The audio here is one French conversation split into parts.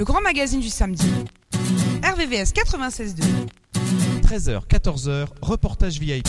Le grand magazine du samedi. RVVS 96.2. 13h, 14h, reportage VIP.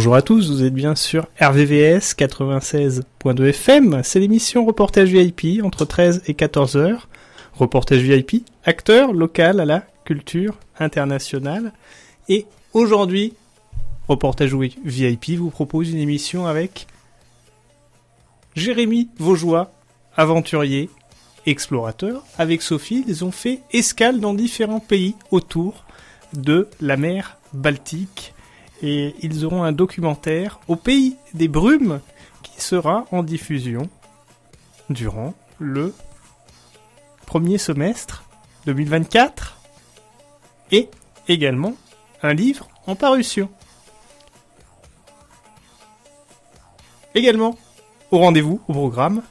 Bonjour à tous, vous êtes bien sur RVVS 96.2 FM, c'est l'émission Reportage VIP entre 13 et 14 heures. Reportage VIP, acteur local à la culture internationale. Et aujourd'hui, Reportage VIP vous propose une émission avec Jérémy Vaugeois, aventurier, explorateur. Avec Sophie, ils ont fait escale dans différents pays autour de la mer Baltique et ils auront un documentaire au pays des brumes qui sera en diffusion durant le premier semestre 2024 et également un livre en parution. Également, au rendez-vous, au programme,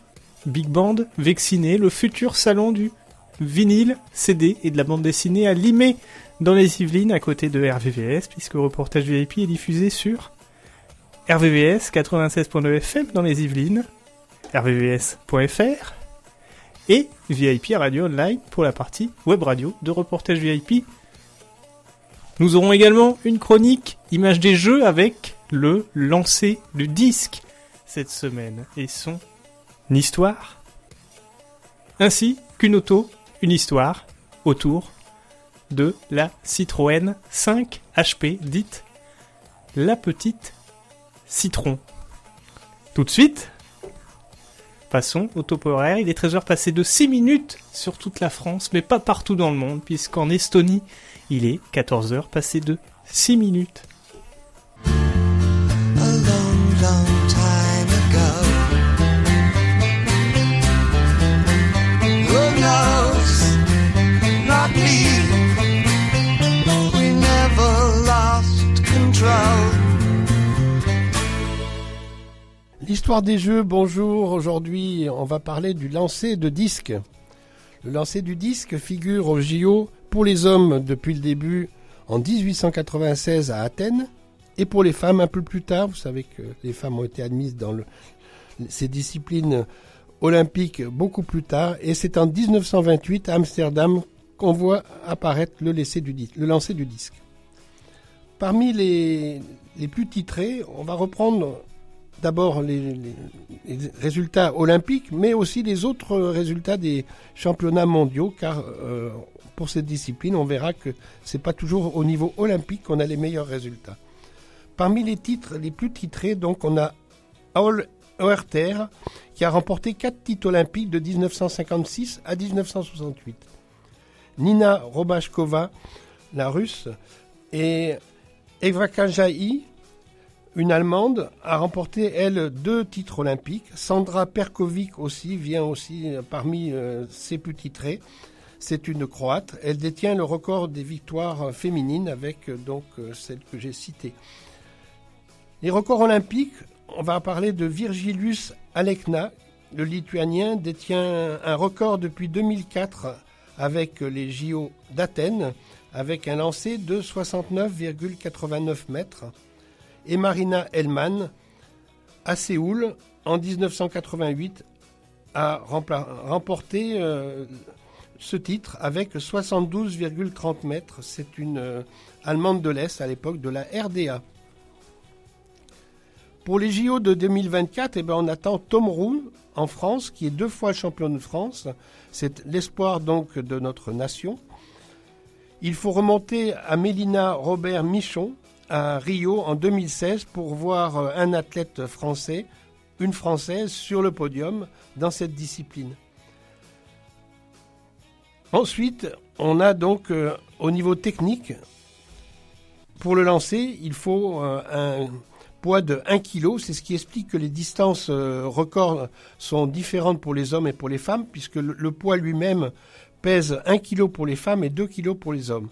Big Band Vexciné, le futur salon du vinyle, CD et de la bande dessinée à Limay dans les Yvelines à côté de RVVS, puisque le reportage VIP est diffusé sur RVVS 96.9 FM dans les Yvelines, rvvs.fr et VIP Radio Online pour la partie web radio de reportage VIP. Nous aurons également une chronique image des jeux avec le lancer du disque cette semaine et son histoire, ainsi qu'une auto, une histoire autour de la Citroën 5 HP, dite la petite citron. Tout de suite, passons au top horaire. Il est 13h passé de 6 minutes sur toute la France, mais pas partout dans le monde, puisqu'en Estonie, il est 14h passé de 6 minutes. L'histoire des jeux, bonjour. Aujourd'hui, on va parler du lancer de disque. Le lancer du disque figure au JO pour les hommes depuis le début en 1896 à Athènes et pour les femmes un peu plus tard. Vous savez que les femmes ont été admises dans ces disciplines olympiques beaucoup plus tard et c'est en 1928 à Amsterdam qu'on voit apparaître le, lancer du disque. Parmi les plus titrés, on va reprendre d'abord les, résultats olympiques, mais aussi les autres résultats des championnats mondiaux, car euh, pour cette discipline, on verra que c'est pas toujours au niveau olympique qu'on a les meilleurs résultats. Parmi les titres les plus titrés, donc, on a Aul Oerter, qui a remporté quatre titres olympiques de 1956 à 1968. Nina Robashkova, la russe, et Evrakajai, une Allemande a remporté, elle, deux titres olympiques. Sandra Perkovic aussi vient aussi parmi euh, ses plus titrés. C'est une Croate. Elle détient le record des victoires féminines avec euh, donc euh, celle que j'ai citée. Les records olympiques, on va parler de Virgilius Alekna. Le Lituanien détient un record depuis 2004 avec les JO d'Athènes, avec un lancer de 69,89 mètres et Marina Hellman à Séoul en 1988 a remporté euh, ce titre avec 72,30 mètres. C'est une euh, Allemande de l'Est à l'époque de la RDA. Pour les JO de 2024, eh ben, on attend Tom Roux en France, qui est deux fois champion de France. C'est l'espoir donc de notre nation. Il faut remonter à Mélina Robert Michon, à Rio en 2016 pour voir euh, un athlète français, une Française, sur le podium dans cette discipline. Ensuite, on a donc euh, au niveau technique, pour le lancer, il faut euh, un poids de 1 kg. C'est ce qui explique que les distances records sont différentes pour les hommes et pour les femmes, puisque le, poids lui-même pèse 1 kg pour les femmes et 2 kg pour les hommes.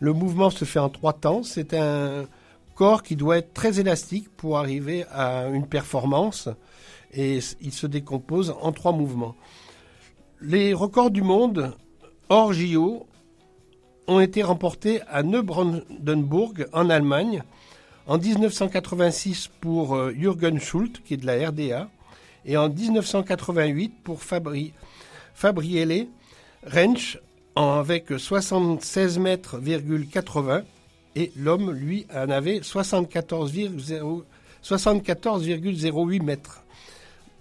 Le mouvement se fait en trois temps. C'est un corps qui doit être très élastique pour arriver à une performance et il se décompose en trois mouvements. Les records du monde hors JO ont été remportés à Neubrandenburg en Allemagne en 1986 pour euh, Jürgen Schult qui est de la RDA et en 1988 pour Fabri, Fabriele Rensch avec 76 mètres, et l'homme, lui, en avait 74,08 mètres.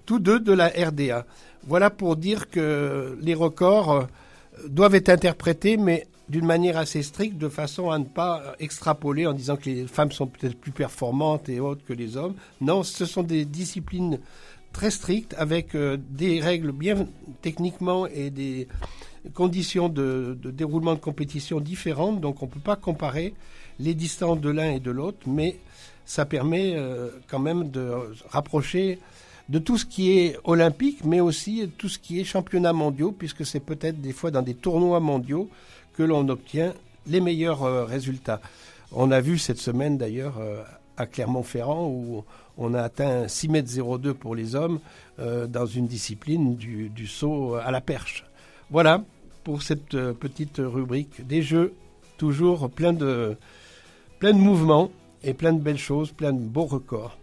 Tous deux de la RDA. Voilà pour dire que les records euh, doivent être interprétés, mais d'une manière assez stricte, de façon à ne pas extrapoler en disant que les femmes sont peut-être plus performantes et autres que les hommes. Non, ce sont des disciplines très strictes avec euh, des règles bien techniquement et des conditions de, déroulement de compétition différentes. Donc on ne peut pas comparer les distances de l'un et de l'autre, mais ça permet euh, quand même de rapprocher de tout ce qui est olympique, mais aussi tout ce qui est championnat mondiaux, puisque c'est peut-être des fois dans des tournois mondiaux que l'on obtient les meilleurs euh, résultats. On a vu cette semaine d'ailleurs euh, à Clermont-Ferrand où on a atteint 6 mètres 02 pour les hommes dans une discipline du, du, saut à la perche. Voilà pour cette petite rubrique des jeux, toujours plein de, plein de mouvements et plein de belles choses, plein de beaux records.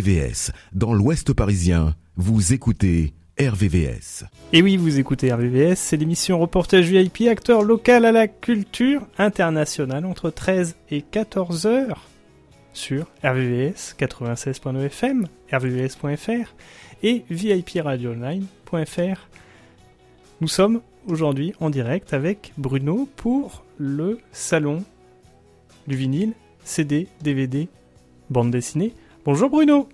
RVVS, dans l'Ouest parisien, vous écoutez RVVS. Et oui, vous écoutez RVVS, c'est l'émission reportage VIP, acteur local à la culture internationale entre 13 et 14 heures sur RVVS 96.9 FM, rvvs.fr et vipradioonline.fr. Nous sommes aujourd'hui en direct avec Bruno pour le salon du vinyle, CD, DVD, bande dessinée. Bonjour Bruno.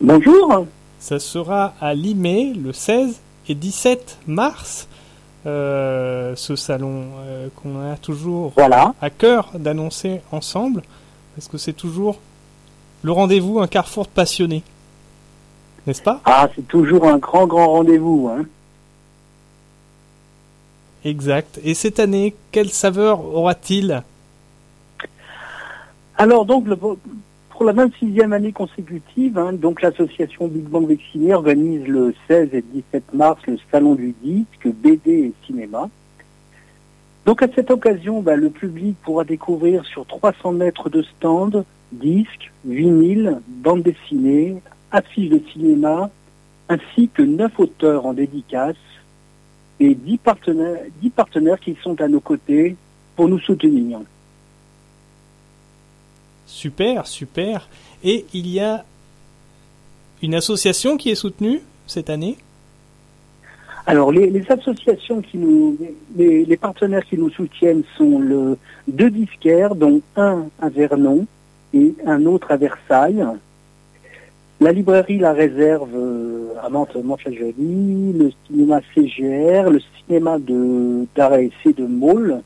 Bonjour. Ça sera à Limay le 16 et 17 mars. Euh, ce salon euh, qu'on a toujours Voilà. à cœur d'annoncer ensemble, parce que c'est toujours le rendez-vous, un carrefour de passionnés. N'est-ce pas? Ah, c'est toujours un grand, grand rendez-vous. Hein. Exact. Et cette année, quelle saveur aura-t-il? Alors, donc, le- pour la 26e année consécutive, hein, donc l'association Big Bang Vacciné organise le 16 et 17 mars le Salon du disque, BD et cinéma. Donc, à cette occasion, bah, le public pourra découvrir sur 300 mètres de stand disques, vinyles, bandes dessinées, affiches de cinéma, ainsi que neuf auteurs en dédicace et 10 partenaires, 10 partenaires qui sont à nos côtés pour nous soutenir. Super, super. Et il y a une association qui est soutenue cette année? Alors, les, associations qui nous, les, partenaires qui nous soutiennent sont deux disquaires, dont un à Vernon et un autre à Versailles. La librairie La Réserve euh, à Mantes-la-Jolie, le cinéma CGR, le cinéma de essai de Maule.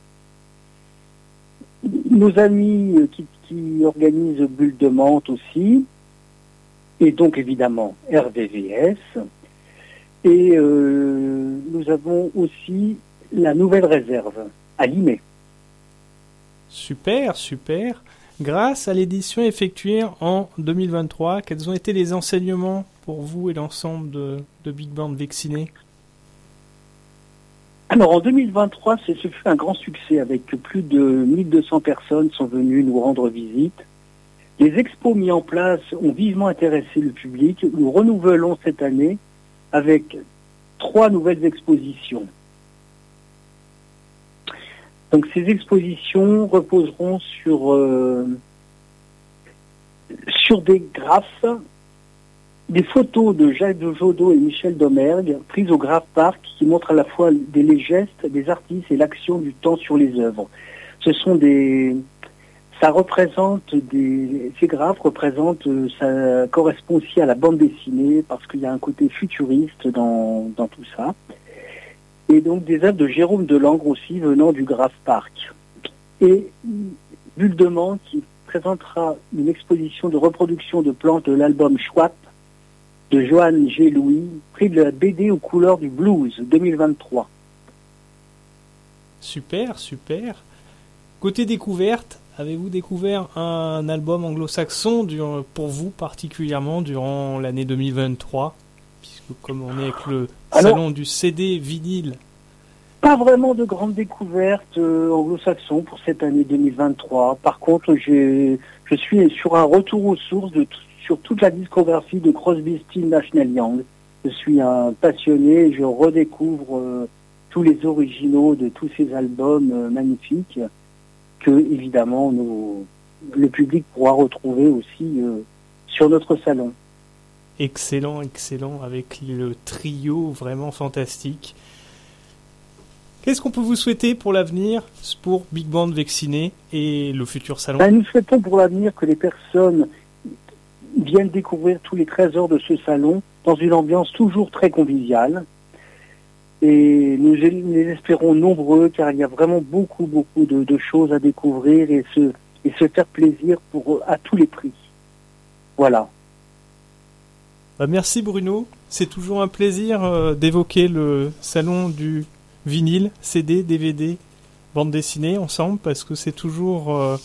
Nos amis euh, qui, organisent Bulle de Mantes aussi, et donc évidemment RVVS. Et euh, nous avons aussi la nouvelle réserve à Limay. Super, super. Grâce à l'édition effectuée en 2023, quels ont été les enseignements pour vous et l'ensemble de, de Big Band Vacciné Alors en 2023, c'est- ce fut un grand succès avec plus de 1200 personnes sont venues nous rendre visite. Les expos mis en place ont vivement intéressé le public. Nous renouvelons cette année avec trois nouvelles expositions. Donc ces expositions reposeront sur, euh, sur des graphes, des photos de Jacques de Jodot et Michel Domergue prises au Graph Park qui montrent à la fois des les gestes des artistes et l'action du temps sur les œuvres. Ce sont des ça représente des ces graphes représentent euh, ça correspond aussi à la bande dessinée parce qu'il y a un côté futuriste dans, dans tout ça. Et donc des œuvres de Jérôme Delangre aussi venant du Graph Park. Et Bulle qui présentera une exposition de reproduction de plantes de l'album Schwab de Johan G. Louis, prix de la BD aux couleurs du blues 2023. Super, super. Côté découverte, avez-vous découvert un album anglo-saxon pour vous particulièrement durant l'année 2023 Puisque comme on est avec le Alors- salon du CD vinyle, Pas vraiment de grandes découvertes euh, anglo-saxons pour cette année 2023. Par contre, je suis sur un retour aux sources de t- sur toute la discographie de Crosby, Stills, National Young. Je suis un passionné, je redécouvre euh, tous les originaux de tous ces albums euh, magnifiques que évidemment nos- le public pourra retrouver aussi euh, sur notre salon. excellent, excellent, avec le trio vraiment fantastique. Qu'est-ce qu'on peut vous souhaiter pour l'avenir, pour Big Band Vacciné et le futur salon? Ben, nous souhaitons pour l'avenir que les personnes viennent découvrir tous les trésors de ce salon dans une ambiance toujours très conviviale. Et nous les espérons nombreux car il y a vraiment beaucoup, beaucoup de, de choses à découvrir et se, et se faire plaisir pour, à tous les prix. Voilà. Bah, merci Bruno, c'est toujours un plaisir euh, d'évoquer le salon du vinyle, CD, DVD, bande dessinée ensemble parce que c'est toujours euh,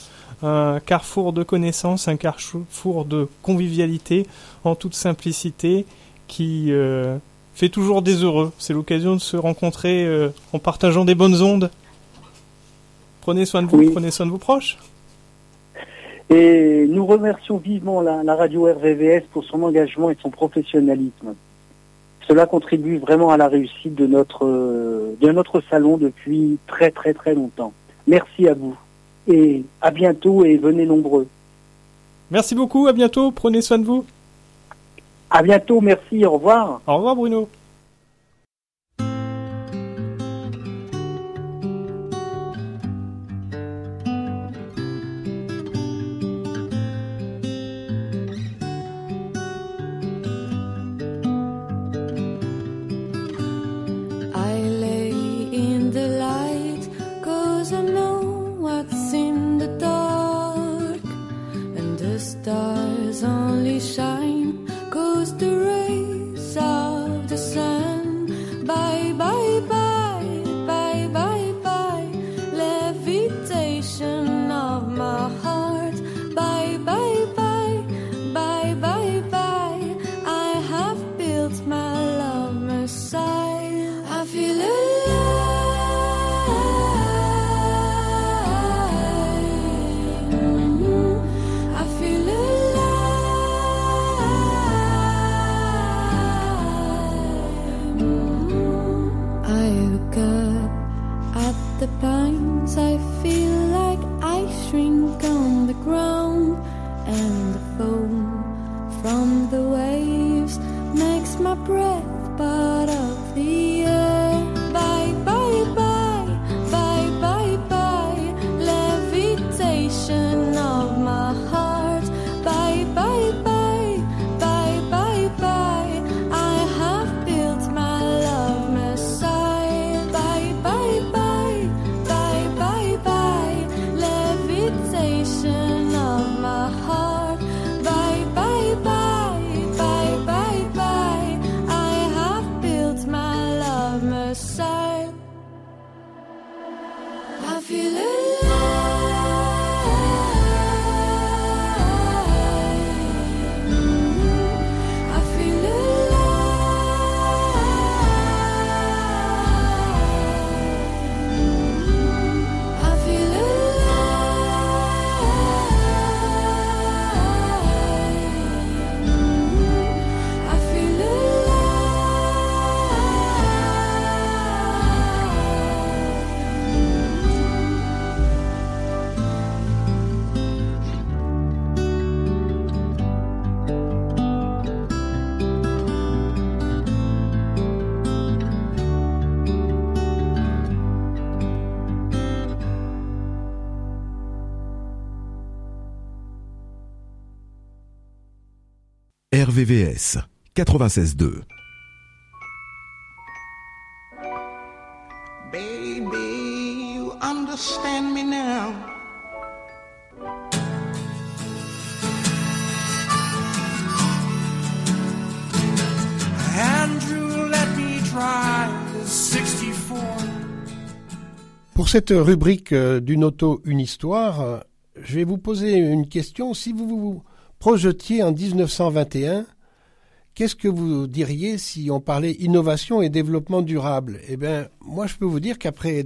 un carrefour de connaissances, un carrefour de convivialité en toute simplicité qui euh, fait toujours des heureux. C'est l'occasion de se rencontrer euh, en partageant des bonnes ondes. Prenez soin de vous, Oui. prenez soin de vos proches. Et nous remercions vivement la, la radio RVVS pour son engagement et son professionnalisme. Cela contribue vraiment à la réussite de notre, euh, de notre salon depuis très très très longtemps. Merci à vous. Et à bientôt et venez nombreux. Merci beaucoup, à bientôt, prenez soin de vous. À bientôt, merci, au revoir. Au revoir Bruno. RVVS 96.2. Baby, you understand me now. Andrew, let me drive the 64. Pour cette rubrique euh, d'une auto, une histoire, euh, je vais vous poser une question. Si vous vous projetiez en 1921, qu'est-ce que vous diriez si on parlait innovation et développement durable? Eh bien, moi, je peux vous dire qu'après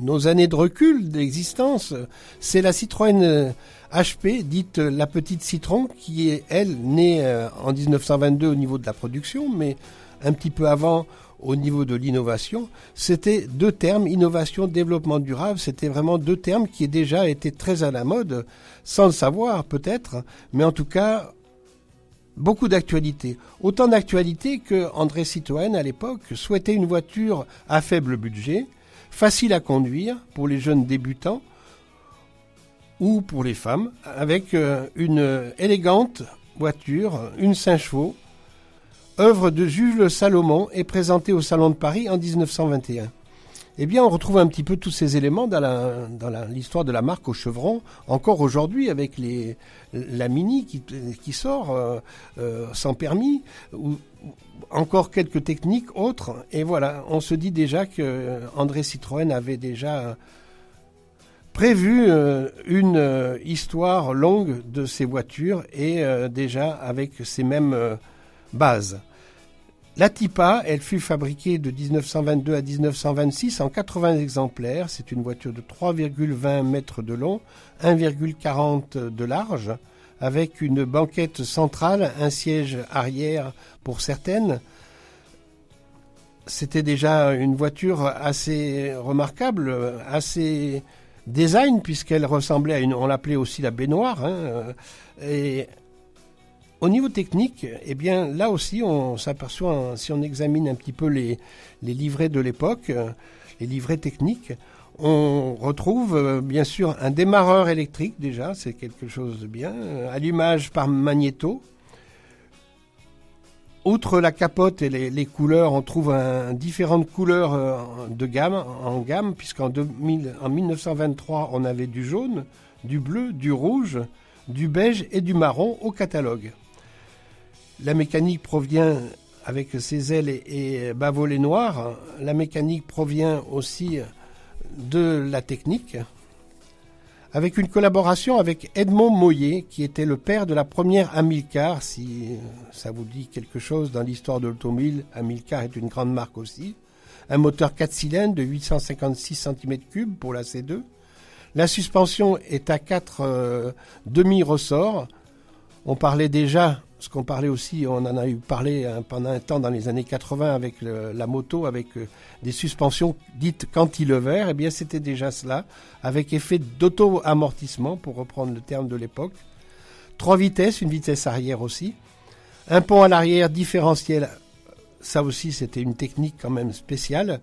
nos années de recul d'existence, c'est la Citroën HP, dite euh, la petite Citron, qui est, elle, née euh, en 1922 au niveau de la production, mais un petit peu avant au niveau de l'innovation, c'était deux termes, innovation, développement durable, c'était vraiment deux termes qui déjà étaient très à la mode, sans le savoir peut-être, mais en tout cas beaucoup d'actualité. Autant d'actualité que André Citroën à l'époque souhaitait une voiture à faible budget, facile à conduire pour les jeunes débutants ou pour les femmes, avec euh, une élégante voiture, une 5 chevaux, œuvre de Jules Salomon et présentée au Salon de Paris en 1921. Eh bien, on retrouve un petit peu tous ces éléments dans la- dans la- l'histoire de la marque au chevron, encore aujourd'hui avec les, la Mini qui, qui sort euh, euh, sans permis, ou encore quelques techniques autres. Et voilà, on se dit déjà que André Citroën avait déjà prévu euh, une euh, histoire longue de ces voitures et déjà avec ces mêmes bases. La Tipa, elle fut fabriquée de 1922 à 1926 en 80 exemplaires. C'est une voiture de 3,20 mètres de long, 1,40 de large, avec une banquette centrale, un siège arrière pour certaines. C'était déjà une voiture assez remarquable, assez design puisqu'elle ressemblait à une, on l'appelait aussi la baignoire. hein, et au niveau technique, eh bien là aussi on s'aperçoit, hein, si on examine un petit peu les, livrets de l'époque, euh, les livrets techniques, on retrouve euh, bien sûr un démarreur électrique déjà, c'est quelque chose de bien, euh, allumage par magnéto. Outre la capote et les, couleurs, on trouve différentes couleurs euh, de gamme, en gamme, puisqu'en 2000 en 1923, on avait du jaune, du bleu, du rouge, du beige et du marron au catalogue. La mécanique provient, avec ses ailes et, et bavolet noir, la mécanique provient aussi de la technique, avec une collaboration avec Edmond Moyer, qui était le père de la première Amilcar, si ça vous dit quelque chose dans l'histoire de l'automobile, Amilcar est une grande marque aussi. Un moteur 4 cylindres de 856 cm3 pour la C2. La suspension est à 4 demi-ressorts. On parlait déjà, ce parlait aussi, on en a eu parlé hein, pendant un temps dans les années 80 avec la moto, avec euh, des suspensions dites cantilever, eh bien c'était déjà cela, avec effet d'auto-amortissement, pour reprendre le terme de l'époque. Trois vitesses, une vitesse arrière aussi. Un pont à l'arrière différentiel, ça aussi c'était une technique quand même spéciale.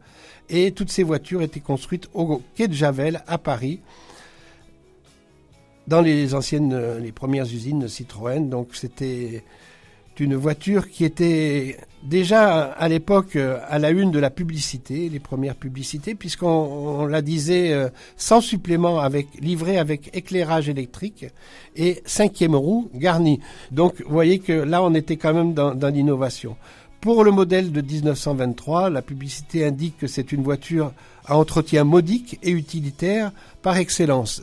Et toutes ces voitures étaient construites au quai de Javel à Paris, dans les anciennes, euh, les premières usines Citroën. Donc c'était une voiture qui était déjà à l'époque euh, à la une de la publicité, les premières publicités, puisqu'on on la disait euh, sans supplément, avec livrée avec éclairage électrique et cinquième roue garnie. Donc vous voyez que là on était quand même dans, dans l'innovation. Pour le modèle de 1923, la publicité indique que c'est une voiture à entretien modique et utilitaire par excellence.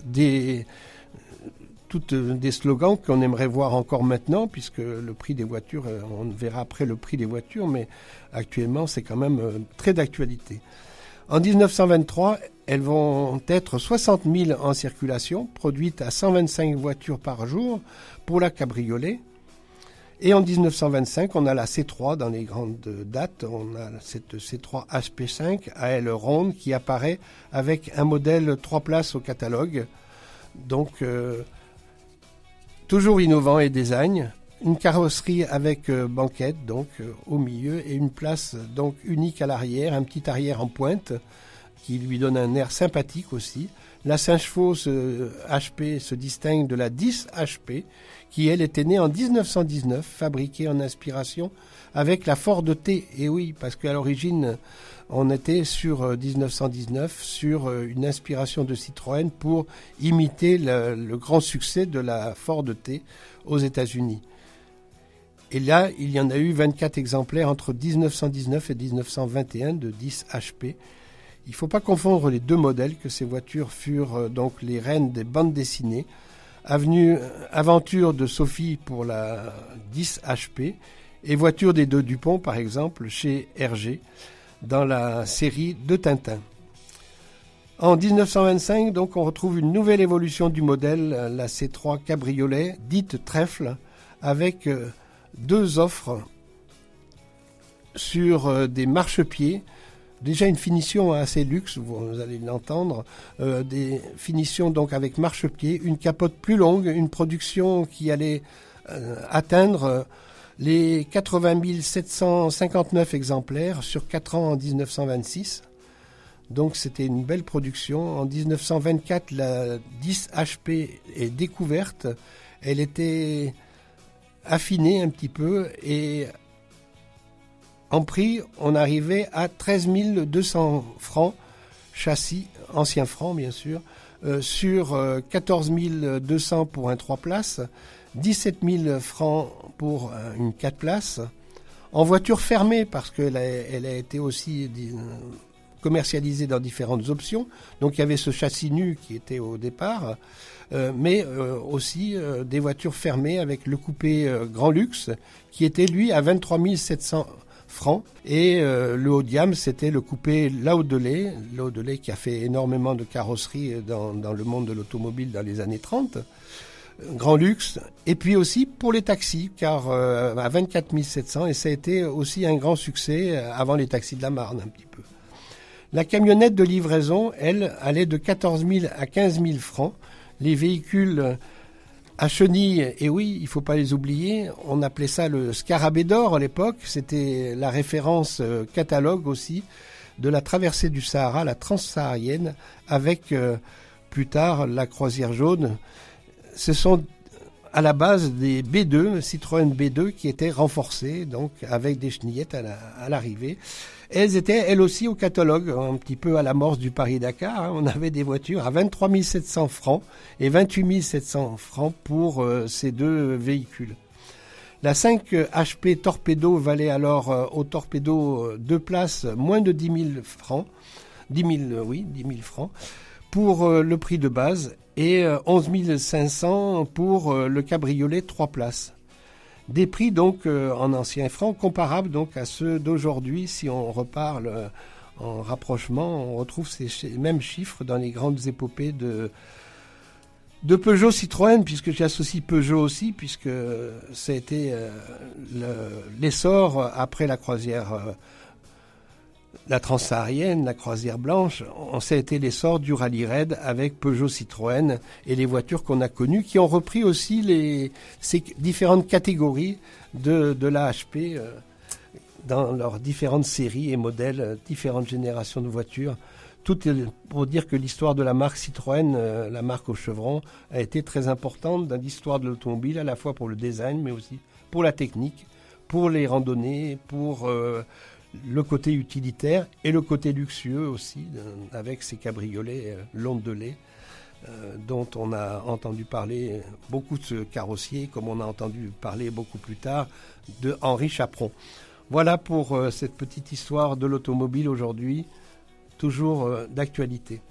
Toutes euh, des slogans qu'on aimerait voir encore maintenant, puisque le prix des voitures, euh, on verra après le prix des voitures, mais actuellement c'est quand même euh, très d'actualité. En 1923, elles vont être 60 000 en circulation, produites à 125 voitures par jour pour la cabriolet. Et en 1925, on a la C3 dans les grandes dates. On a cette C3 HP5 à aile ronde qui apparaît avec un modèle 3 places au catalogue. Donc, toujours innovant et design. Une carrosserie avec euh, banquette, donc euh, au milieu, et une place donc unique à l'arrière, un petit arrière en pointe qui lui donne un air sympathique aussi. La 5 chevaux ce HP se distingue de la 10 HP qui elle était née en 1919, fabriquée en inspiration avec la Ford T. Et oui, parce qu'à l'origine on était sur euh, 1919 sur euh, une inspiration de Citroën pour imiter le, le grand succès de la Ford T aux États-Unis. Et là, il y en a eu 24 exemplaires entre 1919 et 1921 de 10 HP. Il ne faut pas confondre les deux modèles, que ces voitures furent euh, donc les reines des bandes dessinées. Avenue Aventure de Sophie pour la 10 HP et Voiture des deux Dupont, par exemple, chez Hergé, dans la série de Tintin. En 1925, donc, on retrouve une nouvelle évolution du modèle, euh, la C3 Cabriolet, dite trèfle, avec euh, deux offres sur des marchepieds. Déjà une finition assez luxe, vous allez l'entendre, euh, des finitions donc avec marchepied, une capote plus longue, une production qui allait euh, atteindre euh, les 80 759 exemplaires sur 4 ans en 1926. Donc c'était une belle production. En 1924, la 10 HP est découverte. Elle était affinée un petit peu et en prix, on arrivait à 13 200 francs châssis, ancien francs bien sûr, euh, sur euh, 14 200 pour un 3 places, 17 000 francs pour euh, une 4 places, en voiture fermée parce qu'elle a, elle a été aussi commercialisée dans différentes options. Donc il y avait ce châssis nu qui était au départ, euh, mais euh, aussi euh, des voitures fermées avec le coupé euh, grand luxe qui était lui à 23 700 francs. Et euh, le haut de gamme, c'était le coupé Laudelet, Laudelet qui a fait énormément de carrosserie dans, dans le monde de l'automobile dans les années 30 grand luxe, et puis aussi pour les taxis, car euh, à 24 700, et ça a été aussi un grand succès euh, avant les taxis de la Marne un petit peu. La camionnette de livraison, elle, allait de 14 000 à 15 000 francs. Les véhicules à chenilles, et oui, il faut pas les oublier, on appelait ça le scarabée d'or à l'époque, c'était la référence euh, catalogue aussi de la traversée du Sahara, la transsaharienne, avec plus tard la croisière jaune ce sont à la base des B2, Citroën B2, qui étaient renforcés, donc avec des chenillettes à l'arrivée. Elles étaient, elles aussi, au catalogue, un petit peu à l'amorce du Paris-Dakar. Hein. On avait des voitures à 23 700 francs et 28 700 francs pour euh, ces deux véhicules. La 5 HP Torpedo valait alors euh, au Torpedo euh, deux places moins de 10 000 francs. 10 000, oui, 10 000 francs pour le prix de base et 11 euh, 500 pour le cabriolet 3 places. Des prix donc euh, en anciens francs comparables donc à ceux d'aujourd'hui. Si on reparle en rapprochement, on retrouve ces mêmes chiffres dans les grandes épopées de de Peugeot Citroën, puisque j'associe Peugeot aussi, puisque ça a été l'essor après la croisière la transsaharienne, la croisière blanche, on sait été l'essor du rallye raid avec Peugeot Citroën et les voitures qu'on a connues qui ont repris aussi les, ces différentes catégories de, de l'AHP euh, dans leurs différentes séries et modèles, euh, différentes générations de voitures. Tout pour dire que l'histoire de la marque Citroën, euh, la marque au chevron, a été très importante dans l'histoire de l'automobile, à la fois pour le design, mais aussi pour la technique, pour les randonnées, pour le côté utilitaire et le côté luxueux aussi, euh, avec ces cabriolets euh, londelés. Euh, dont on a entendu parler beaucoup de ce carrossier, comme on a entendu parler beaucoup plus tard de Henri Chaperon. Voilà pour cette petite histoire de l'automobile aujourd'hui, toujours d'actualité.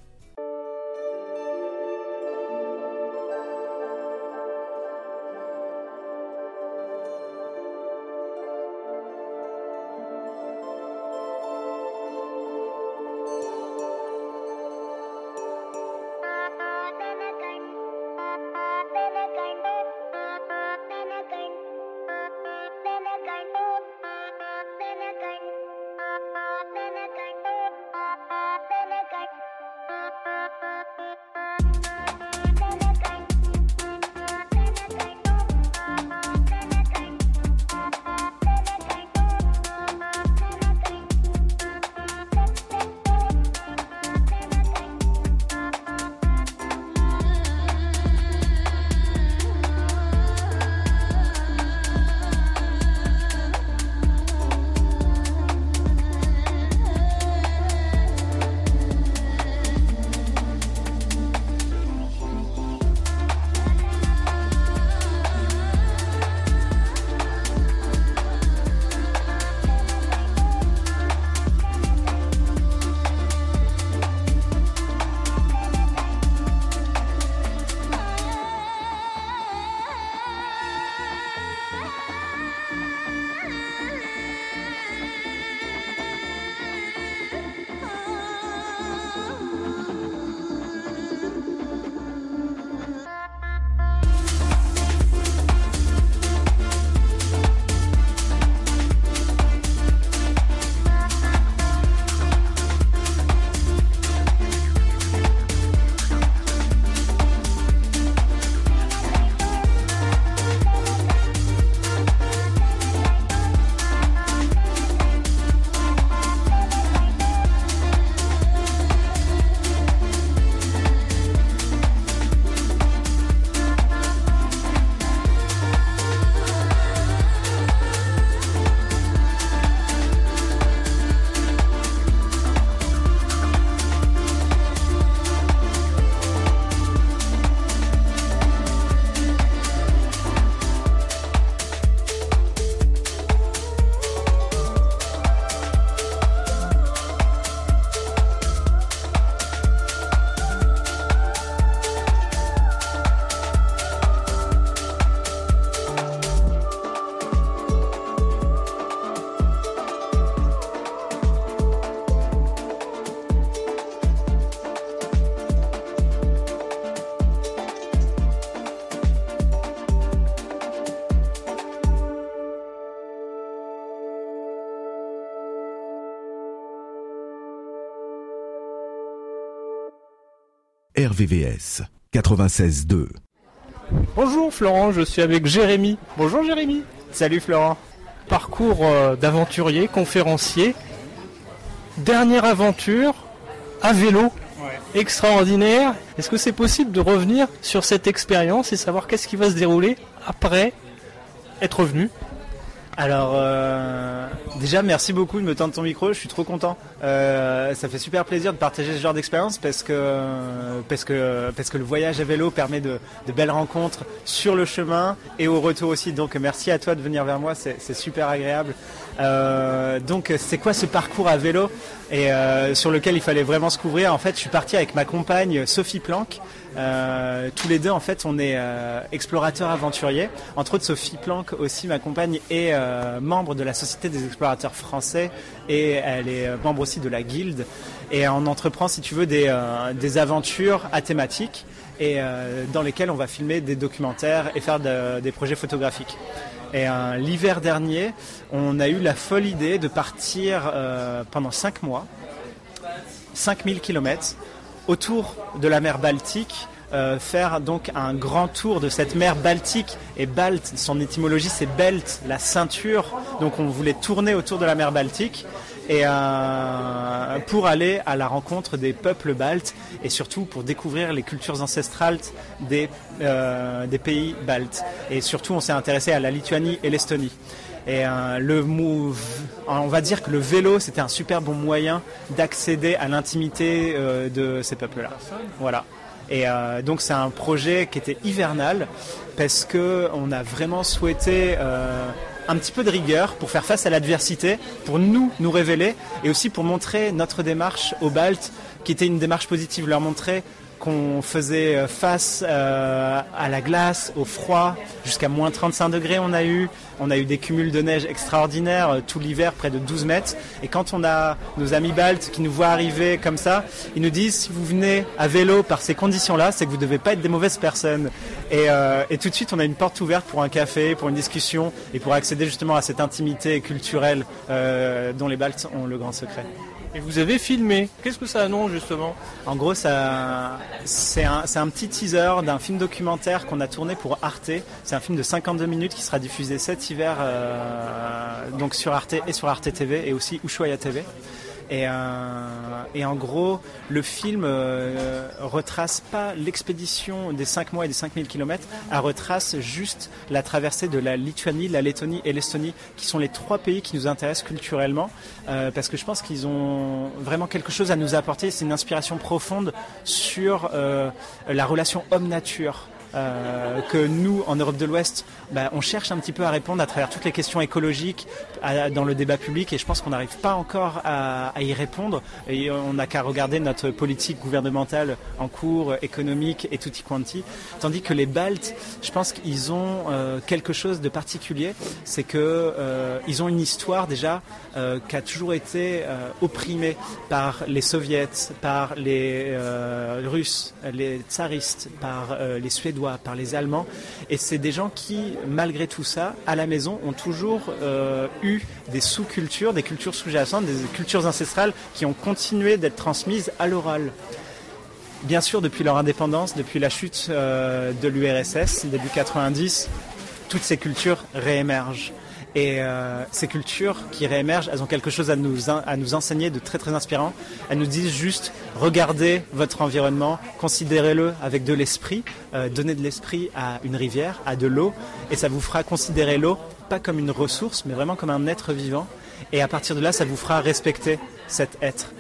RVVS 96.2. Bonjour Florent, je suis avec Jérémy. Bonjour Jérémy. Salut Florent. Parcours euh, d'aventurier, conférencier. Dernière aventure à vélo. Extraordinaire. Est-ce que c'est possible de revenir sur cette expérience et savoir qu'est-ce qui va se dérouler après être revenu? Alors, euh, déjà, merci beaucoup de me tendre ton micro. Je suis trop content. Euh, ça fait super plaisir de partager ce genre d'expérience parce que, parce, que, parce que le voyage à vélo permet de, belles rencontres sur le chemin et au retour aussi. Donc, merci à toi de venir vers moi. C'est super agréable. Euh, donc, c'est quoi ce parcours à vélo et euh, sur lequel il fallait vraiment se couvrir? En fait, je suis parti avec ma compagne Sophie Planck. Euh, tous les deux, en fait, on est euh, explorateurs aventuriers. Entre autres, Sophie Planck aussi, ma compagne, est euh, membre de la Société des explorateurs français et elle est membre aussi de la Guilde. Et on entreprend, si tu veux, des, des aventures à thématique et dans lesquelles on va filmer des documentaires et faire de- des projets photographiques. Et euh, l'hiver dernier, on a eu la folle idée de partir euh, pendant 5 mois 5000 km autour de la mer Baltique, euh, faire donc un grand tour de cette mer Baltique. Et Balt, son étymologie c'est belt, la ceinture. Donc on voulait tourner autour de la mer Baltique et euh, pour aller à la rencontre des peuples baltes et surtout pour découvrir les cultures ancestrales des, euh, pays baltes. Et surtout on s'est intéressé à la Lituanie et l'Estonie. Et euh, le move, on va dire que le vélo, c'était un super bon moyen d'accéder à l'intimité de ces peuples-là. Voilà. Et donc c'est un projet qui était hivernal parce que on a vraiment souhaité un petit peu de rigueur pour faire face à l'adversité, pour nous nous révéler et aussi pour montrer notre démarche aux Baltes, qui était une démarche positive, leur montrer qu'on faisait euh, face euh, à la glace, au froid, jusqu'à moins 35 degrés on a eu. On a eu des cumuls de neige extraordinaires euh, tout l'hiver, près de 12 mètres. Et quand on a nos amis baltes qui nous voient arriver comme ça, ils nous disent si vous venez à vélo par ces conditions-là, c'est que vous ne devez pas être des mauvaises personnes. Et, tout de suite, on a une porte ouverte pour un café, pour une discussion et pour accéder justement à cette intimité culturelle dont les Baltes ont le grand secret. Et vous avez filmé. Qu'est-ce que ça annonce justement En gros, ça, c'est un, petit teaser d'un film documentaire qu'on a tourné pour Arte. C'est un film de 52 minutes qui sera diffusé cet hiver euh, donc sur Arte et sur Arte TV et aussi Ushuaia TV. Et, euh, et en gros, le film euh, retrace pas l'expédition des 5 mois et des 5000 km, elle retrace juste la traversée de la Lituanie, la Lettonie et l'Estonie, qui sont les trois pays qui nous intéressent culturellement, euh, parce que je pense qu'ils ont vraiment quelque chose à nous apporter. C'est une inspiration profonde sur la relation homme-nature. euh, que nous, en Europe de l'Ouest, bah, on cherche un petit peu à répondre à travers toutes les questions écologiques dans le débat public et je pense qu'on n'arrive pas encore à, y répondre et on n'a qu'à regarder notre politique gouvernementale en cours, économique et tutti quanti. Tandis que les Baltes, je pense qu'ils ont euh, quelque chose de particulier, c'est que euh, ils ont une histoire déjà euh, qui a toujours été opprimée par les soviets, par les russes, les tsaristes, par les suédois, par les allemands et c'est des gens qui malgré tout ça à la maison ont toujours euh, eu des sous-cultures, des cultures sous-jacentes, des cultures ancestrales qui ont continué d'être transmises à l'oral. Bien sûr, depuis leur indépendance, depuis la chute euh, de l'URSS, début 90, toutes ces cultures réémergent. Et euh, ces cultures qui réémergent, elles ont quelque chose à nous, enseigner de très très inspirant. Elles nous disent juste, regardez votre environnement, considérez-le avec de l'esprit, euh, donnez de l'esprit à une rivière, à de l'eau, et ça vous fera considérer l'eau pas comme une ressource, mais vraiment comme un être vivant. Et à partir de là, ça vous fera respecter cet être.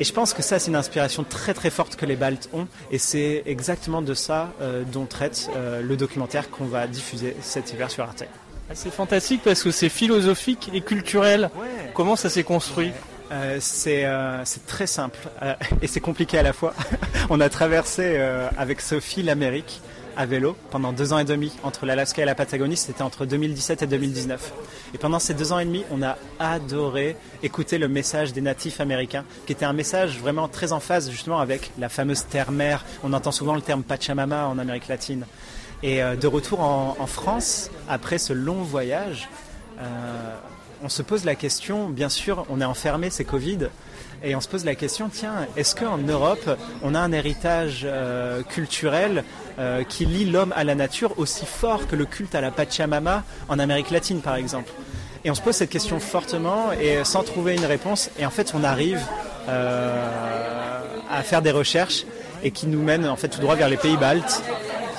Et je pense que ça, c'est une inspiration très très forte que les Baltes ont. Et c'est exactement de ça euh, dont traite le documentaire qu'on va diffuser cet hiver sur Arte. C'est fantastique parce que c'est philosophique et culturel. Comment ça s'est construit Euh, c'est euh, c'est très simple euh, et c'est compliqué à la fois. On a traversé avec Sophie l'Amérique à vélo pendant deux ans et demi entre l'Alaska et la Patagonie. C'était entre 2017 et 2019. Et pendant ces deux ans et demi, on a adoré écouter le message des natifs américains, qui était un message vraiment très en phase justement avec la fameuse terre-mère. On entend souvent le terme Pachamama en Amérique latine. Et euh, de retour en, en France, après ce long voyage, euh, on se pose la question, bien sûr, on est enfermé, c'est Covid, et on se pose la question, tiens, est-ce qu'en Europe, on a un héritage euh, culturel euh, qui lie l'homme à la nature aussi fort que le culte à la Pachamama en Amérique latine, par exemple? Et on se pose cette question fortement et sans trouver une réponse, et en fait, on arrive euh, à faire des recherches et qui nous mènent en fait tout droit vers les pays baltes.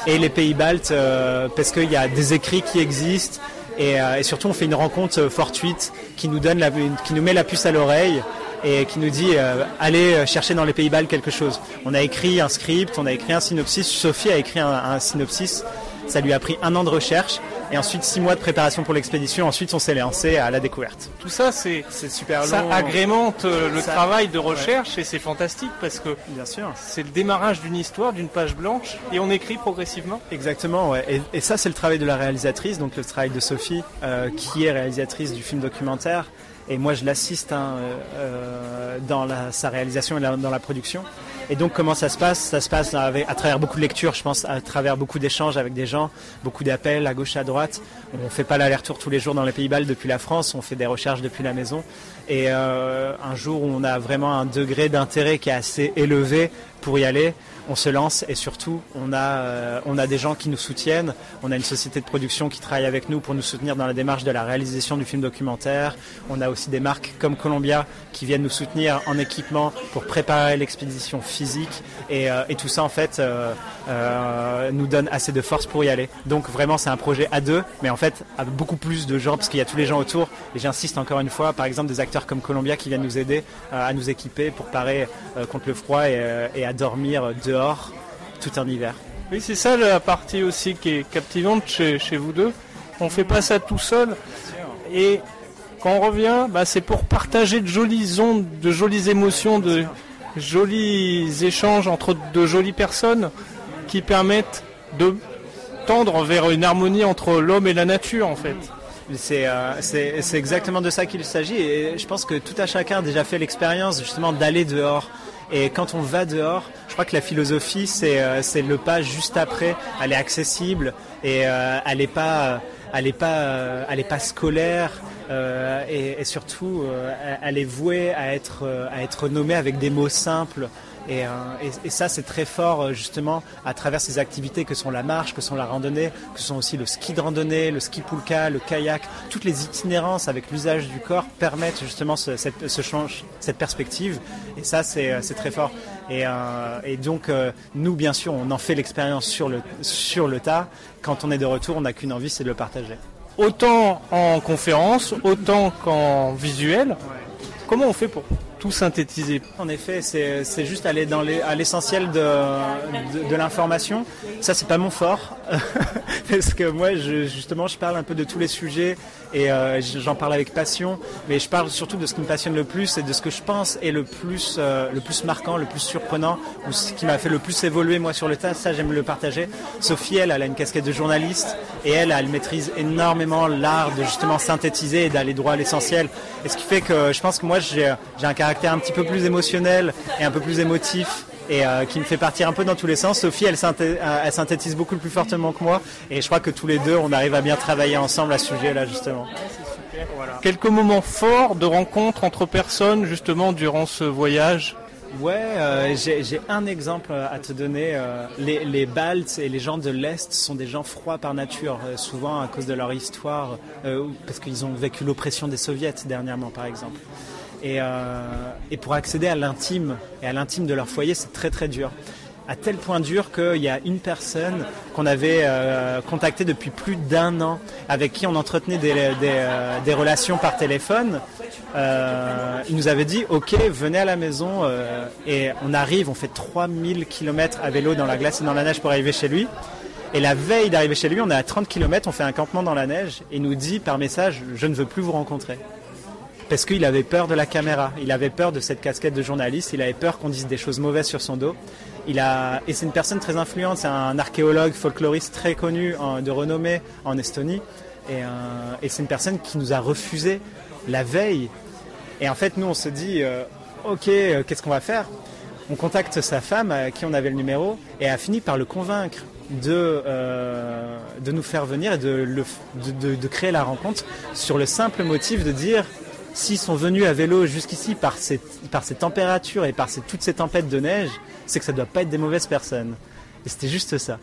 Et les pays baltes, euh, parce qu'il y a des écrits qui existent, et, euh, surtout on fait une rencontre fortuite qui nous donne la, qui nous met la puce à l'oreille et qui nous dit euh, allez chercher dans les pays baltes quelque chose. On a écrit un script, on a écrit un synopsis. Sophie a écrit un, un synopsis. Ça lui a pris un an de recherche et ensuite six mois de préparation pour l'expédition. Ensuite, on s'est lancé à la découverte. Tout ça, c'est super ça long. agrémente euh, le Ça- travail de recherche et c'est fantastique parce que Bien sûr. c'est le démarrage d'une histoire, d'une page blanche et on écrit progressivement. Exactement, ouais. et, et ça c'est le travail de la réalisatrice, donc le travail de Sophie, euh, qui est réalisatrice du film documentaire. Et moi je l'assiste hein, euh, euh, dans la, sa réalisation et la- dans la production. Et donc comment ça se passe? Ça se passe à travers beaucoup de lectures, je pense, à travers beaucoup d'échanges avec des gens, beaucoup d'appels à gauche à droite. On fait pas l'aller-retour tous les jours dans les pays baltes depuis la France, on fait des recherches depuis la maison. Et euh, un jour où on a vraiment un degré d'intérêt qui est assez élevé pour y aller, on se lance et surtout on a, euh, on a des gens qui nous soutiennent. On a une société de production qui travaille avec nous pour nous soutenir dans la démarche de la réalisation du film documentaire. On a aussi des marques comme Columbia qui viennent nous soutenir en équipement pour préparer l'expédition physique. Et, euh, tout ça en fait euh, nous donne assez de force pour y aller. Donc vraiment c'est un projet à deux, mais en fait avec beaucoup plus de gens parce qu'il y a tous les gens autour. Et j'insiste encore une fois, par exemple des acteurs comme Columbia qui viennent nous aider à nous équiper pour parer contre le froid et, et à dormir dehors tout un hiver. Oui, c'est ça la partie aussi qui est captivante chez, chez vous deux. On fait pas ça tout seul. Et quand on revient, bah, c'est pour partager de jolies ondes, de jolies émotions, de jolis échanges entre de jolies personnes qui permettent de tendre vers une harmonie entre l'homme et la nature en fait. C'est euh, exactement de ça qu'il s'agit et je pense que tout un chacun a déjà fait l'expérience justement d'aller dehors. Et quand on va dehors, je crois que la philosophie, c'est euh, c'est le pas juste après. Elle est accessible et euh, elle n'est pas, euh, elle est pas, elle est pas scolaire. euh, et, et surtout, euh, elle- est vouée à être, à être nommée avec des mots simples. Et, euh, et- et ça, c'est très fort euh, justement à travers ces activités que sont la marche, que sont la randonnée, que sont aussi le ski de randonnée, le ski poulka, le kayak. Toutes les itinérances avec l'usage du corps permettent justement ce- cette, ce change, cette perspective. Et ça, c'est euh, très fort. Et, euh, et donc, euh, nous, bien sûr, on en fait l'expérience sur le, sur le tas. Quand on est de retour, on n'a qu'une envie, c'est de le partager. Autant en conférence, autant qu'en visuel. Comment on fait pour tout synthétiser En effet, c'est juste aller dans les, à l'essentiel de, de, l'information. Ça, c'est pas mon fort, parce que moi, justement, je parle un peu de tous les sujets et euh, j'en parle avec passion. Mais je parle surtout de ce qui me passionne le plus et de ce que je pense est le plus, euh, le plus marquant, le plus surprenant, ou ce qui m'a fait le plus évoluer moi sur le tas. Ça, j'aime le partager. Sophie, elle, elle a une casquette de journaliste et elle, elle maîtrise énormément l'art de justement synthétiser et d'aller droit à l'essentiel. Et ce qui fait que je pense que moi, j'ai un caractère un petit peu plus émotionnel et un peu plus émotif et euh, qui me fait partir un peu dans tous les sens. Sophie, elle, synthé- euh, elle synthétise beaucoup plus fortement que moi et je crois que tous les deux, on arrive à bien travailler ensemble à ce sujet-là, justement. Quelques moments forts de rencontres entre personnes justement durant ce voyage? Ouais, euh, j'ai un exemple à te donner. euh, les, les Baltes et les gens de l'Est sont des gens froids par nature, euh, souvent à cause de leur histoire, euh, parce qu'ils ont vécu l'oppression des soviets dernièrement, par exemple. Et, euh, et pour accéder à l'intime et à l'intime de leur foyer, c'est très très dur. À tel point dur qu'il y a une personne qu'on avait euh, contactée depuis plus d'un an, avec qui on entretenait des, euh, relations par téléphone. Il nous avait dit ok venez à la maison et on arrive on fait 3000 km à vélo dans la glace et dans la neige pour arriver chez lui et la veille d'arriver chez lui on est à 30 km on fait un campement dans la neige et il nous dit par message je ne veux plus vous rencontrer parce qu'il avait peur de la caméra, il avait peur de cette casquette de journaliste, il avait peur qu'on dise des choses mauvaises sur son dos. Il a et c'est une personne très influente, c'est un archéologue folkloriste très connu de renommée en Estonie. Et, euh, et c'est une personne qui nous a refusé la veille. Et en fait, nous on se dit euh, ok, euh, qu'est-ce qu'on va faire? On contacte sa femme à qui on avait le numéro et a fini par le convaincre de, de nous faire venir et de- de créer la rencontre sur le simple motif de dire s'ils sont venus à vélo jusqu'ici par ces, par ces températures et par ces, toutes ces tempêtes de neige, c'est que ça doit pas être des mauvaises personnes. Et c'était juste ça.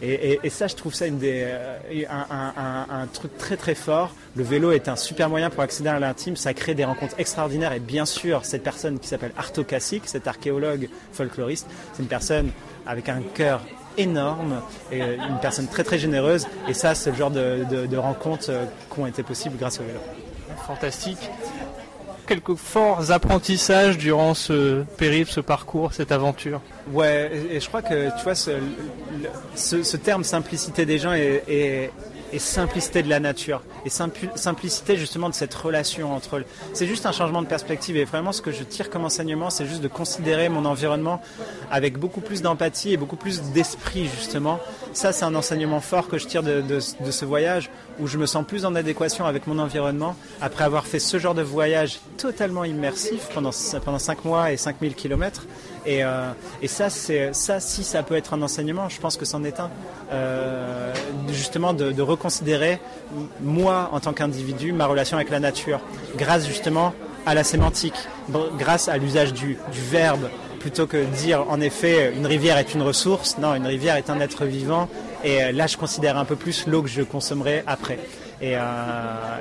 Et, ça, je trouve ça euh, un, truc très très fort. Le vélo est un super moyen pour accéder à l'intime. Ça crée des rencontres extraordinaires. Et bien sûr, cette personne qui s'appelle Arto Kasik, cet archéologue folkloriste, c'est une personne avec un cœur énorme et euh, une personne très très généreuse. Et ça, c'est le genre de, de, de rencontres euh, qui ont été possibles grâce au vélo. Fantastique. Quelques forts apprentissages durant ce périple, ce parcours, cette aventure. Ouais, et et je crois que tu vois ce, terme simplicité des gens est, est simplicité de la nature et simplicité justement de cette relation entre. C'est juste un changement de perspective et vraiment ce que je tire comme enseignement, c'est juste de considérer mon environnement avec beaucoup plus d'empathie et beaucoup plus d'esprit justement. Ça, c'est un enseignement fort que je tire de ce voyage où je me sens plus en adéquation avec mon environnement après avoir fait ce genre de voyage totalement immersif pendant pendant cinq mois et 5000 kilomètres. Et, euh, et ça, ça, si ça peut être un enseignement, je pense que c'en est un. Euh, justement, de, de reconsidérer moi en tant qu'individu ma relation avec la nature, grâce justement à la sémantique, grâce à l'usage du, du verbe, plutôt que dire en effet une rivière est une ressource. Non, une rivière est un être vivant. Et euh, là, je considère un peu plus l'eau que je consommerai après. Et, euh,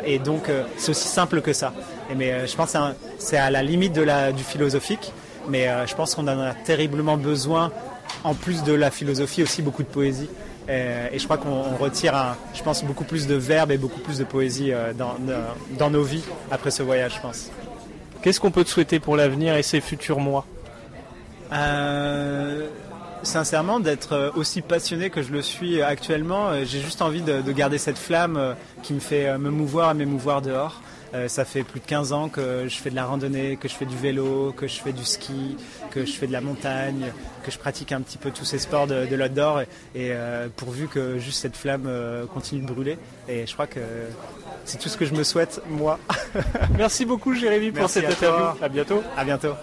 et donc, euh, c'est aussi simple que ça. Et, mais euh, je pense que c'est à la limite de la, du philosophique. Mais euh, je pense qu'on en a terriblement besoin, en plus de la philosophie, aussi beaucoup de poésie. Et, et je crois qu'on on retire, un, je pense, beaucoup plus de verbes et beaucoup plus de poésie euh, dans, dans- dans nos vies après ce voyage, je pense. Qu'est-ce qu'on peut te souhaiter pour l'avenir et ses futurs mois? Euh, sincèrement, d'être euh, aussi passionné que je le suis actuellement, euh, j'ai juste envie de, de garder cette flamme euh, qui me fait me mouvoir et m'émouvoir dehors. Euh, ça fait plus de 15 ans que je fais de la randonnée, que je fais du vélo, que je fais du ski, que je fais de la montagne, que je pratique un petit peu tous ces sports de, de l'outdoor et, et, euh, pourvu que juste cette flamme euh, continue de brûler. Et je crois que c'est tout ce que je me souhaite, moi. Merci beaucoup Jérémy pour Merci cette à toi. interview. À bientôt. À bientôt.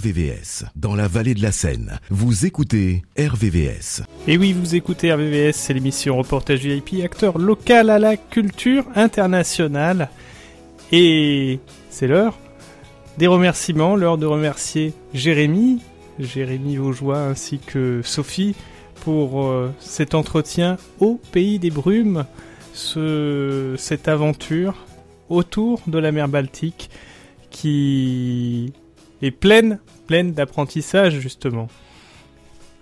RVVS. Dans la vallée de la Seine, vous écoutez RVVS. Et oui, vous écoutez RVVS, c'est l'émission Reportage VIP, acteur local à la culture internationale. Et c'est l'heure des remerciements, l'heure de remercier Jérémy, Jérémy Vaugeois ainsi que Sophie pour euh, cet entretien au pays des brumes, ce, cette aventure autour de la mer Baltique qui est pleine, pleine d'apprentissage justement.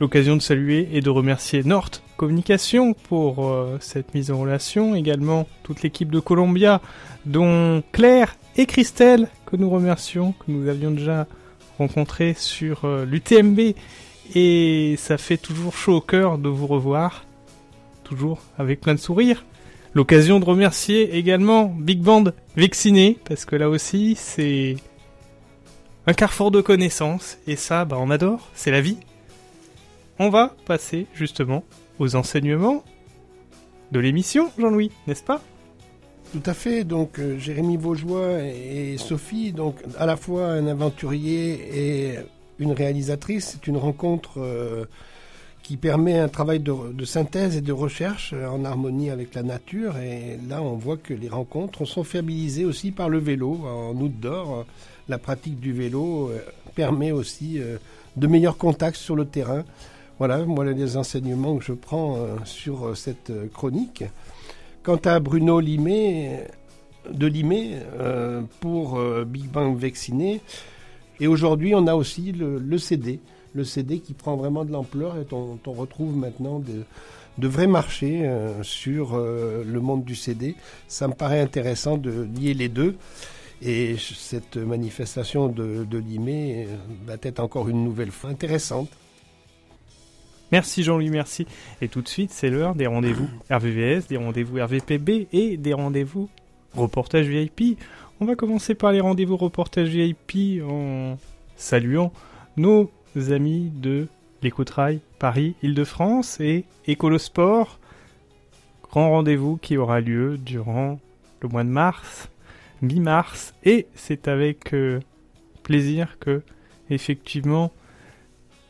L'occasion de saluer et de remercier Nord Communication pour euh, cette mise en relation, également toute l'équipe de Columbia, dont Claire et Christelle, que nous remercions, que nous avions déjà rencontré sur euh, l'UTMB, et ça fait toujours chaud au cœur de vous revoir, toujours avec plein de sourires. L'occasion de remercier également Big Band Vacciné, parce que là aussi c'est un carrefour de connaissances, et ça, bah, on adore, c'est la vie. On va passer justement aux enseignements de l'émission, Jean-Louis, n'est-ce pas? Tout à fait. Donc, euh, Jérémy Vaugeois et, Sophie, donc à la fois un aventurier et une réalisatrice, c'est une rencontre euh, qui permet un travail de, synthèse et de recherche euh, en harmonie avec la nature. Et là, on voit que les rencontres sont fiabilisées aussi par le vélo. En outdoor, la pratique du vélo euh, permet aussi euh, de meilleurs contacts sur le terrain. Voilà, moi, les enseignements que je prends euh, sur cette chronique. Quant à Bruno Limé, de Limé, pour Big Bang Vacciné, et aujourd'hui, on a aussi le, CD, le CD qui prend vraiment de l'ampleur et on, retrouve maintenant de, de vrais marchés sur le monde du CD. Ça me paraît intéressant de lier les deux. Et cette manifestation de, de Limé euh, va être encore une nouvelle fois intéressante. Merci Jean-Louis, merci. Et tout de suite, c'est l'heure des rendez-vous RVVS, des rendez-vous RVPB et des rendez-vous reportage VIP. On va commencer par les rendez-vous reportage VIP en saluant nos amis de l'Écouterail Paris Île-de-France et Écolosport. Grand rendez-vous qui aura lieu durant le mois de mars, mi-mars, et c'est avec euh, plaisir que, effectivement,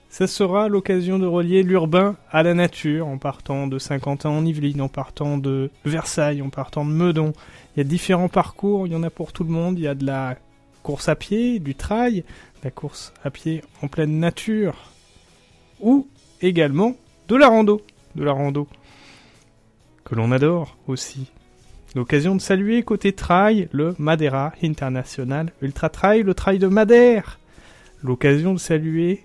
ça sera l'occasion de relier l'urbain à la nature en partant de Saint-Quentin en Yvelines, en partant de Versailles, en partant de Meudon. Il y a différents parcours, il y en a pour tout le monde. Il y a de la course à pied, du trail, la course à pied en pleine nature, ou également de la rando, de la rando que l'on adore aussi. L'occasion de saluer côté trail le Madeira International Ultra Trail, le trail de Madère. L'occasion de saluer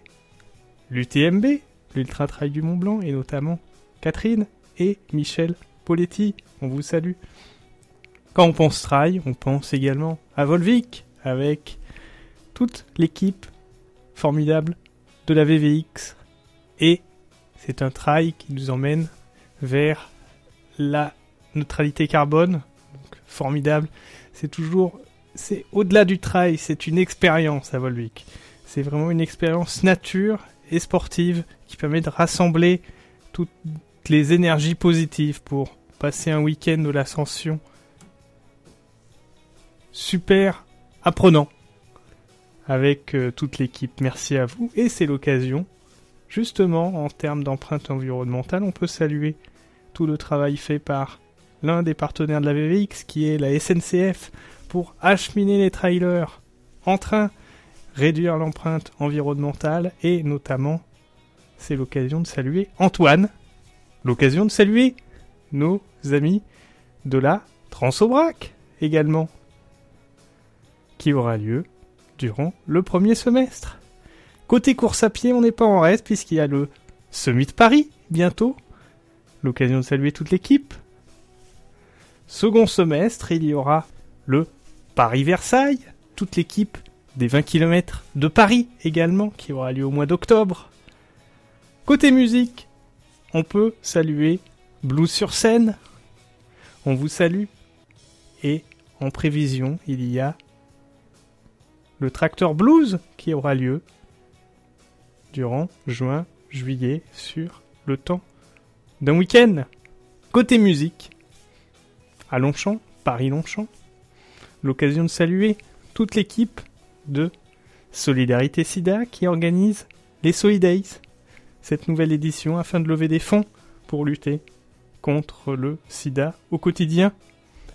l'UTMB, l'Ultra Trail du Mont Blanc, et notamment Catherine et Michel Poletti. On vous salue. Quand on pense trail, on pense également à Volvic, avec toute l'équipe formidable de la VVX. Et c'est un trail qui nous emmène vers la neutralité carbone. Donc, formidable. C'est toujours, c'est au-delà du trail, c'est une expérience à Volvic. C'est vraiment une expérience nature et sportive qui permet de rassembler toutes les énergies positives pour passer un week-end de l'ascension super apprenant avec euh, toute l'équipe. Merci à vous et c'est l'occasion, justement en termes d'empreinte environnementale, on peut saluer tout le travail fait par l'un des partenaires de la VVX qui est la SNCF pour acheminer les trailers en train, réduire l'empreinte environnementale et notamment c'est l'occasion de saluer Antoine, l'occasion de saluer nos amis de la Transobrac également qui aura lieu durant le premier semestre. Côté course à pied, on n'est pas en reste puisqu'il y a le Summit de Paris bientôt. L'occasion de saluer toute l'équipe. Second semestre, il y aura le Paris-Versailles, toute l'équipe des 20 km de Paris également qui aura lieu au mois d'octobre. Côté musique, on peut saluer Blues sur scène. On vous salue. Et en prévision, il y a le Tracteur Blues qui aura lieu durant juin, juillet sur le temps d'un week-end. Côté musique, à Longchamp, Paris-Longchamp, l'occasion de saluer toute l'équipe de Solidarité Sida qui organise les Solidays, cette nouvelle édition afin de lever des fonds pour lutter contre le sida au quotidien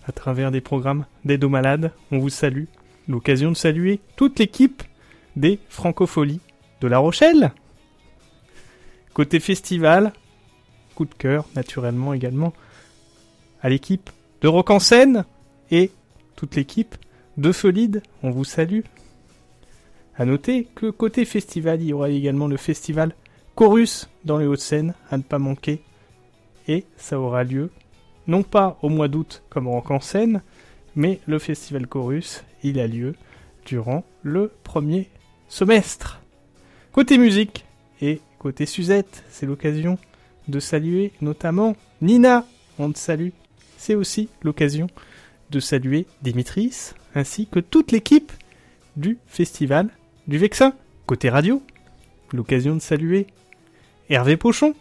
à travers des programmes d'aide aux malades. On vous salue. L'occasion de saluer toute l'équipe des Francopholies de La Rochelle. Côté festival, coup de cœur naturellement également à l'équipe de Rock en scène et toute l'équipe de Folide. On vous salue. À noter que côté festival, il y aura également le festival Chorus dans les Hauts-de-Seine à ne pas manquer. Et ça aura lieu non pas au mois d'août comme Rock en scène, mais le festival Chorus, il a lieu durant le premier semestre. Côté musique et côté Suzette, c'est l'occasion de saluer notamment Nina. On te salue. C'est aussi l'occasion de saluer Dimitris ainsi que toute l'équipe du festival du Vexin. Côté radio, l'occasion de saluer Hervé Pochon.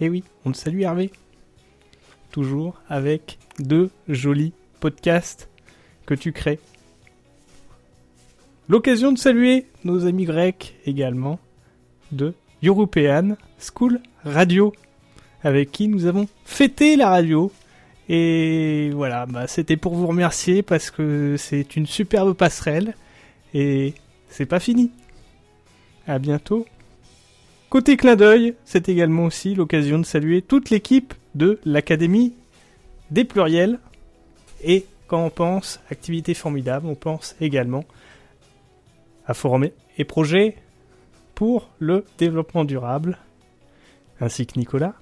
Eh oui, on te salue Hervé. Toujours avec deux jolis podcasts que tu crées. L'occasion de saluer nos amis grecs également de European School Radio, avec qui nous avons fêté la radio. Et voilà, bah, c'était pour vous remercier parce que c'est une superbe passerelle et c'est pas fini. À bientôt. Côté clin d'œil, c'est également aussi l'occasion de saluer toute l'équipe de l'Académie des pluriels. Et quand on pense activité formidable, on pense également à Forum et Projet pour le développement durable, ainsi que Nicolas,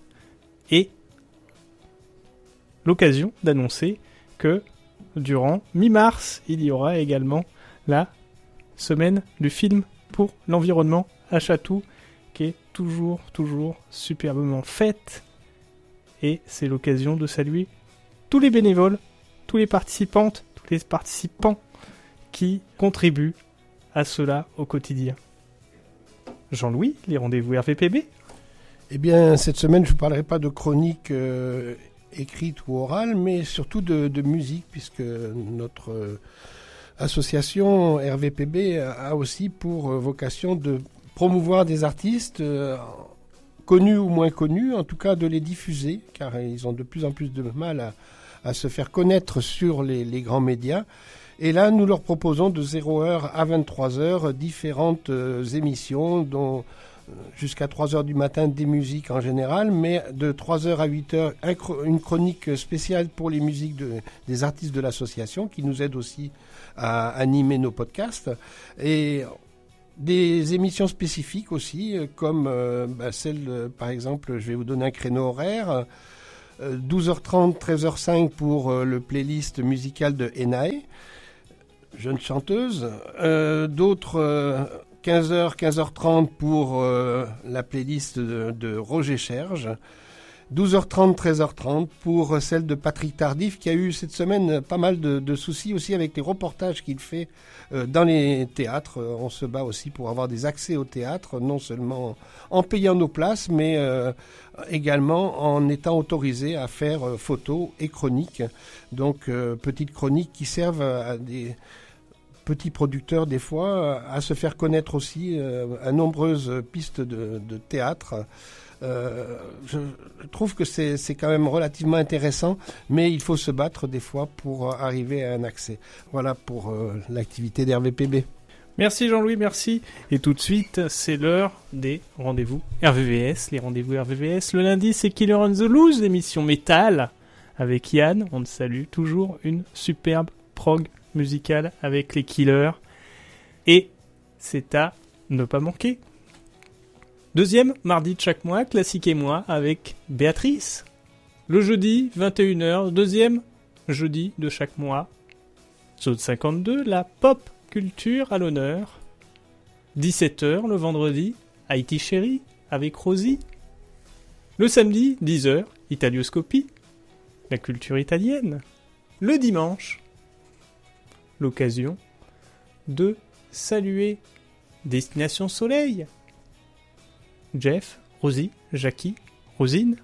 et l'occasion d'annoncer que durant mi-mars, il y aura également la semaine du film pour l'environnement à Chatou, qui est toujours, toujours superbement faite. Et c'est l'occasion de saluer tous les bénévoles, tous les participantes, tous les participants qui contribuent à cela au quotidien. Jean-Louis, les rendez-vous RVPB Eh bien, cette semaine, je vous parlerai pas de chronique euh, écrite ou orale, mais surtout de, musique, puisque notre euh, association RVPB a aussi pour euh, vocation de promouvoir des artistes euh, connus ou moins connus, en tout cas de les diffuser, car ils ont de plus en plus de mal à, se faire connaître sur les, les grands médias. Et là, nous leur proposons de 0h à 23h différentes émissions, dont jusqu'à 3h du matin des musiques en général, mais de 3h à 8h un chro- une chronique spéciale pour les musiques de- des artistes de l'association qui nous aide aussi à animer nos podcasts. Et des émissions spécifiques aussi, euh, comme euh, bah, celle, euh, par exemple, je vais vous donner un créneau horaire. euh, 12h30, 13h05 pour euh, le playlist musical de Enae, jeune chanteuse. Euh, D'autres euh, 15h, 15h30 pour euh, la playlist de, Roger Cherge. 12h30, 13h30 pour euh, celle de Patrick Tardif qui a eu cette semaine euh, pas mal de, de soucis aussi avec les reportages qu'il fait dans les théâtres. On se bat aussi pour avoir des accès au théâtre, non seulement en payant nos places, mais également en étant autorisé à faire photos et chroniques. Donc petites chroniques qui servent à des petits producteurs des fois euh, à se faire connaître aussi euh, à nombreuses pistes de, théâtre. Euh, je, trouve que c'est quand même relativement intéressant, mais il faut se battre des fois pour arriver à un accès. Voilà pour l'activité d'RVPB. Merci Jean-Louis, merci. Et tout de suite, c'est l'heure des rendez-vous RVVS. Les rendez-vous RVVS, le lundi, c'est Killer on the Loose, l'émission métal avec Yann. On te salue toujours une superbe prog musicale avec les Killers. Et c'est à ne pas manquer. Deuxième mardi de chaque mois, classique et moi avec Béatrice. Le jeudi, 21h, deuxième jeudi de chaque mois. Zone 52, la pop culture à l'honneur. 17h le vendredi, Haïti Chérie avec Rosie. Le samedi, 10h, Italioscopie, la culture italienne. Le dimanche, l'occasion de saluer Destination Soleil. Jeff, Rosie, Jackie, Rosine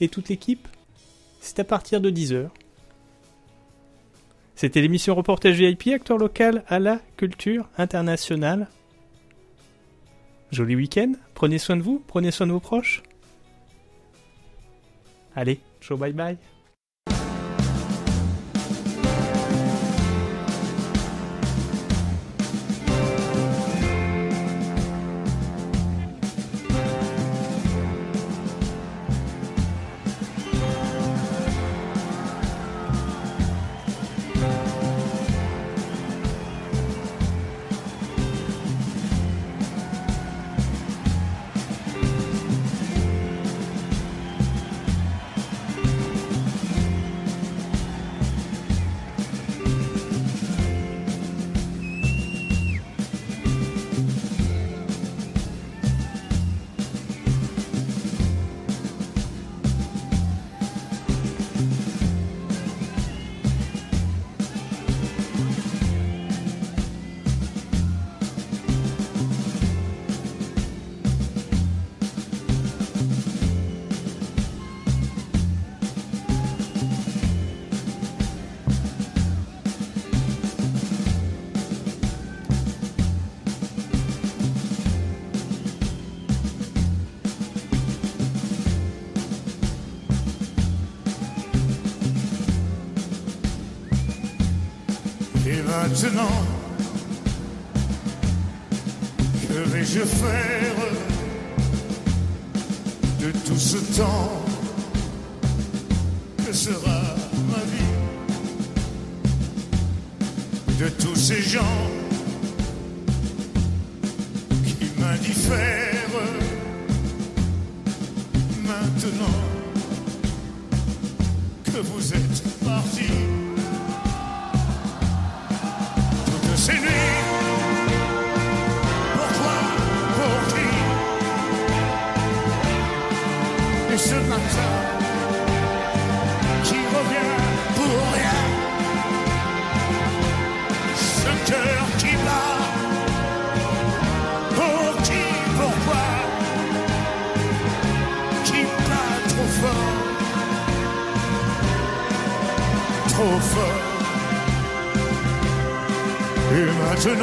et toute l'équipe. C'est à partir de 10h. C'était l'émission Reportage VIP, acteur local à la culture internationale. Joli week-end, prenez soin de vous, prenez soin de vos proches. Allez, ciao bye bye.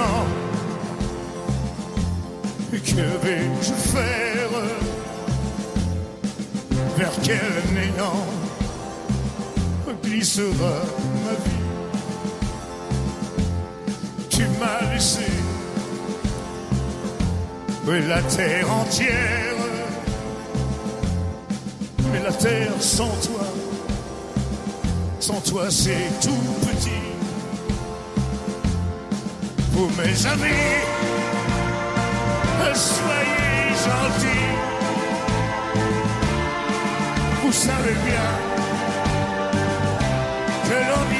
Maintenant, que vais-je faire Vers quel néant glissera ma vie? Tu m'as laissé la terre entière, mais la terre sans toi, sans toi c'est tout petit vous mes amis, soyez gentils. Vous savez bien que l'on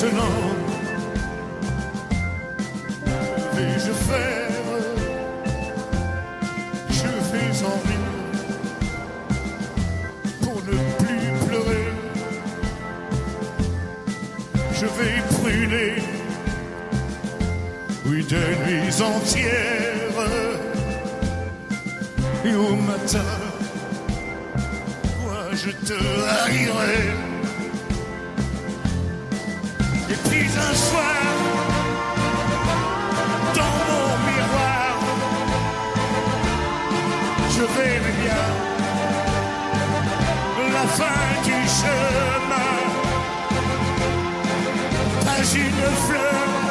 maintenant vais-je faire? Je vais en pour ne plus pleurer. Je vais brûler, oui, des nuits entières. Et au matin, moi je te haïrai. Chemin. Pas une fleur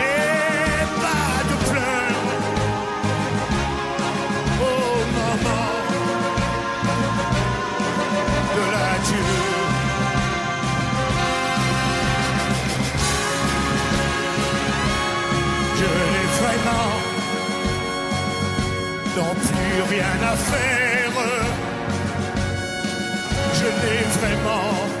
et pas de pleurs. Oh maman, de l'adieu. Je n'ai vraiment non plus rien à faire. Je n'ai vraiment